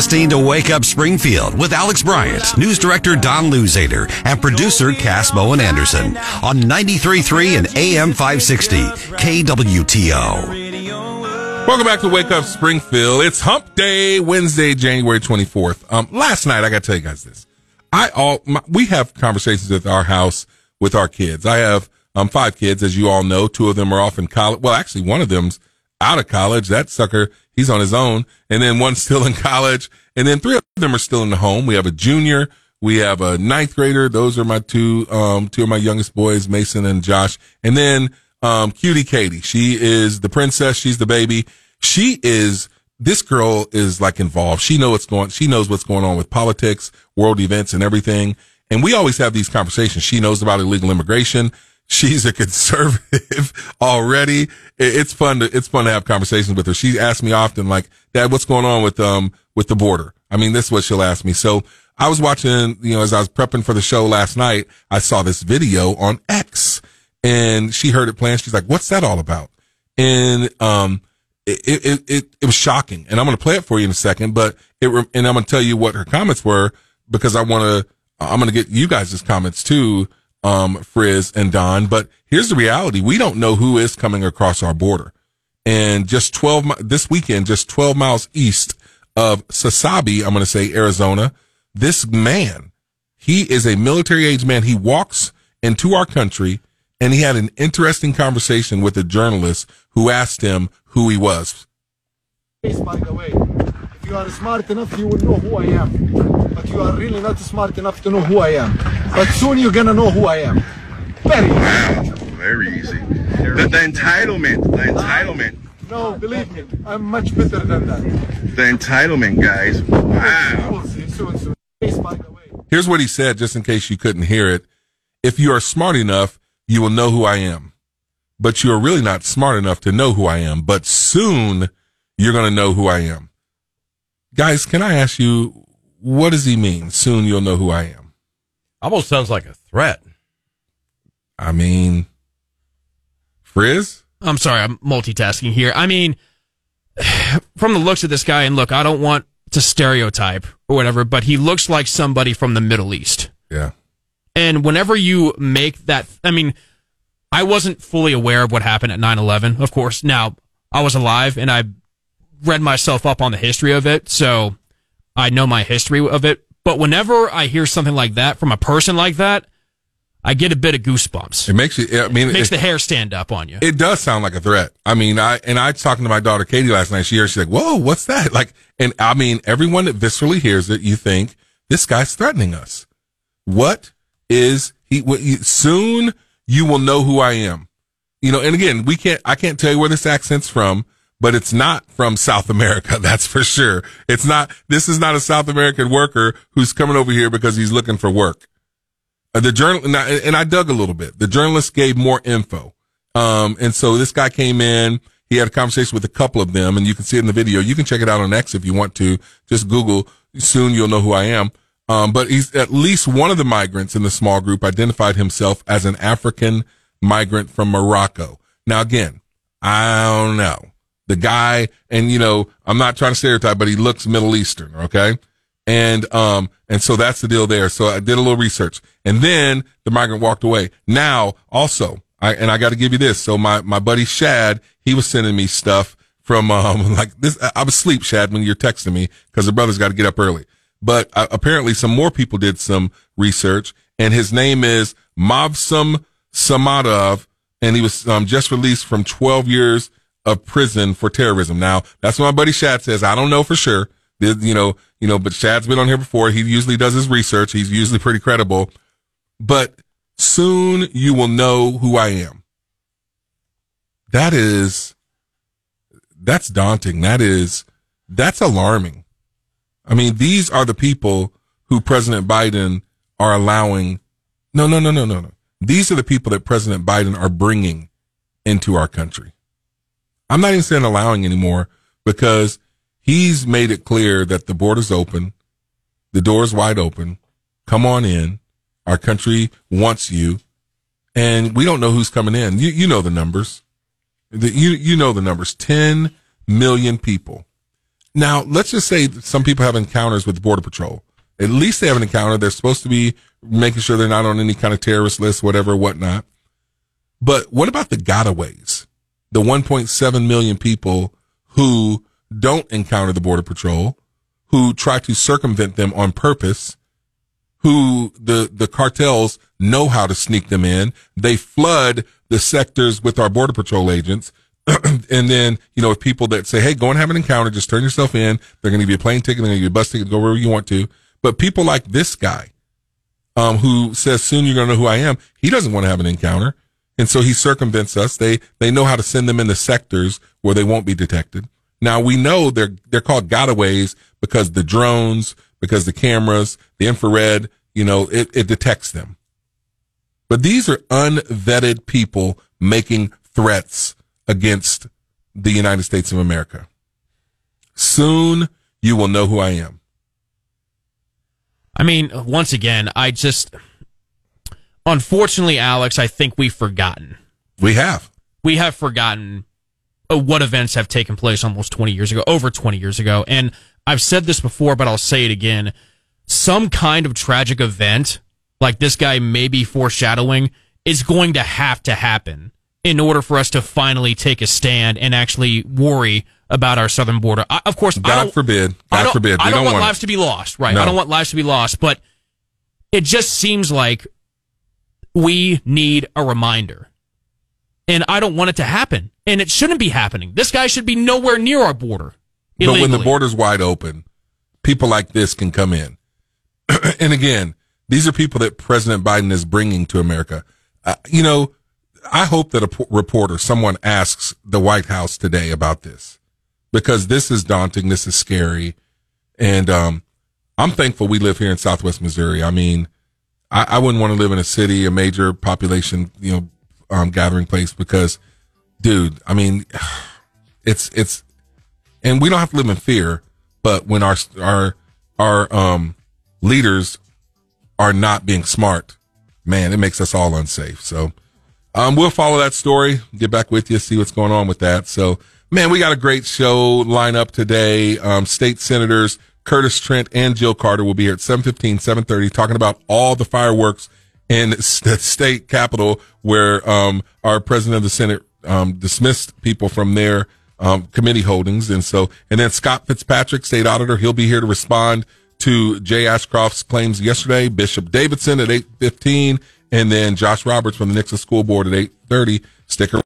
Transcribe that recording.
listening to Wake Up Springfield with Alex Bryant, news director Don Luzader, and producer Cass Bowen Anderson on 93.3 and AM 560 KWTO. Welcome back to Wake Up Springfield. It's Hump Day, Wednesday, January 24th. Um, last night, I got to tell you guys this. I all my, we have conversations at our house with our kids. I have um five kids, as you all know. Two of them are off in college. Well, actually, one of them's out of college. That sucker, he's on his own. And then one's still in college. And then three of them are still in the home. We have a junior. We have a ninth grader. Those are my two, um, two of my youngest boys, Mason and Josh. And then, um, cutie Katie. She is the princess. She's the baby. She is, this girl is like involved. She knows what's going, she knows what's going on with politics, world events and everything. And we always have these conversations. She knows about illegal immigration she's a conservative already. It's fun to, it's fun to have conversations with her. She asks me often, like, dad, what's going on with, um, with the border? I mean, this is what she'll ask me. So I was watching, you know, as I was prepping for the show last night, I saw this video on X and she heard it playing. She's like, what's that all about? And, um, it, it, it, it was shocking and I'm going to play it for you in a second, but it, and I'm going to tell you what her comments were because I want to, I'm going to get you guys' comments too um, Frizz and Don. But here's the reality. We don't know who is coming across our border. And just 12, this weekend, just 12 miles east of Sasabe, I'm going to say Arizona, this man, he is a military age man. He walks into our country and he had an interesting conversation with a journalist who asked him who he was. Way, you are smart enough, you will know who I am. But you are really not smart enough to know who I am. But soon you're gonna know who I am. Very wow, very easy. The, the entitlement, the entitlement. No, believe me, I'm much better than that. The entitlement, guys. Wow. Oh, Here's what he said, just in case you couldn't hear it. If you are smart enough, you will know who I am. But you are really not smart enough to know who I am. But soon you're going to know who I am. Guys, can I ask you, what does he mean? Soon you'll know who I am. Almost sounds like a threat. I mean, Frizz? I'm sorry, I'm multitasking here. I mean, from the looks of this guy, and look, I don't want to stereotype or whatever, but he looks like somebody from the Middle East. Yeah. And whenever you make that, I mean, I wasn't fully aware of what happened at 9 11, of course. Now, I was alive and I read myself up on the history of it, so I know my history of it. But whenever I hear something like that from a person like that, I get a bit of goosebumps. It makes you. I mean, it makes it, the hair stand up on you. It does sound like a threat. I mean, I and I was talking to my daughter Katie last night. She hears, she's like, "Whoa, what's that?" Like, and I mean, everyone that viscerally hears it, you think this guy's threatening us. What is he? What, you, soon you will know who I am. You know, and again, we can't. I can't tell you where this accent's from but it's not from South America. That's for sure. It's not, this is not a South American worker who's coming over here because he's looking for work. Uh, the journal, and I dug a little bit. The journalist gave more info. Um, and so this guy came in, he had a conversation with a couple of them and you can see it in the video. You can check it out on X if you want to. Just Google. Soon you'll know who I am. Um, but he's at least one of the migrants in the small group identified himself as an African migrant from Morocco. Now again, I don't know the guy, and you know, I'm not trying to stereotype, but he looks Middle Eastern, okay? And, um, and so that's the deal there. So I did a little research and then the migrant walked away. Now also, I, and I got to give you this. So my, my buddy Shad, he was sending me stuff from, um, like this. I was asleep, Shad, when you're texting me because the brother's got to get up early. But uh, apparently some more people did some research and his name is Mavsum Samadov and he was, um, just released from 12 years of prison for terrorism. Now, that's what my buddy Shad says. I don't know for sure. You know, you know, but Shad's been on here before. He usually does his research. He's usually pretty credible. But soon you will know who I am. That is, that's daunting. That is, that's alarming. I mean, these are the people who President Biden are allowing. No, no, no, no, no, no. These are the people that President Biden are bringing into our country. I'm not even saying allowing anymore because he's made it clear that the border's open, the door's wide open. Come on in. Our country wants you, and we don't know who's coming in. You you know the numbers. The, you you know the numbers. Ten million people Now, let's just say some people have encounters with Border Patrol. At least they have an encounter. They're supposed to be making sure they're not on any kind of terrorist list, whatever, whatnot. But what about the gotaways? The 1.7 million people who don't encounter the Border Patrol, who try to circumvent them on purpose, who the, the cartels know how to sneak them in. They flood the sectors with our Border Patrol agents. and then, you know, with people that say, hey, go and have an encounter, just turn yourself in. They're going to give you a plane ticket, they're going to give you a bus ticket, go wherever you want to. But people like this guy, um, who says soon you're going to know who I am, he doesn't want to have an encounter. And so he circumvents us. They, they know how to send them into sectors where they won't be detected. Now we know they're, they're called gotaways because the drones, because the cameras, the infrared, you know, it, it detects them. But these are unvetted people making threats against the United States of America. Soon you will know who I am. I mean, once again, I just, unfortunately, Alex, I think we've forgotten. We have. We have forgotten uh, what events have taken place almost 20 years ago, over 20 years ago. And I've said this before, but I'll say it again. Some kind of tragic event, like this guy may be foreshadowing, is going to have to happen in order for us to finally take a stand and actually worry about our southern border. I, of course, I God don't- forbid. I God don't, forbid. We I don't, don't want, want it. lives to be lost, right? No. I don't want lives to be lost, but it just seems like we need a reminder. And I don't want it to happen. And it shouldn't be happening. This guy should be nowhere near our border. But when the illegally. border's wide open, people like this can come in. and again, these are people that President Biden is bringing to America. Uh, you know, I hope that a p- reporter, someone asks the White House today about this because this is daunting. This is scary. And, um, I'm thankful we live here in Southwest Missouri. I mean, I, I wouldn't want to live in a city, a major population, you know, um, gathering place because, dude, I mean, it's, it's, and we don't have to live in fear, but when our, our, our, um, leaders are not being smart, man, it makes us all unsafe. So, um, we'll follow that story, get back with you, see what's going on with that. So, man, we got a great show line up today. Um, state senators Curtis Trent and Jill Carter will be here at 715, 730, talking about all the fireworks in the state capitol where, um, our president of the Senate, um, dismissed people from their, um, committee holdings. And so, and then Scott Fitzpatrick, state auditor, he'll be here to respond to Jay Ashcroft's claims yesterday, Bishop Davidson at 815, and then Josh Roberts from the Nixa School Board at 830. Sticker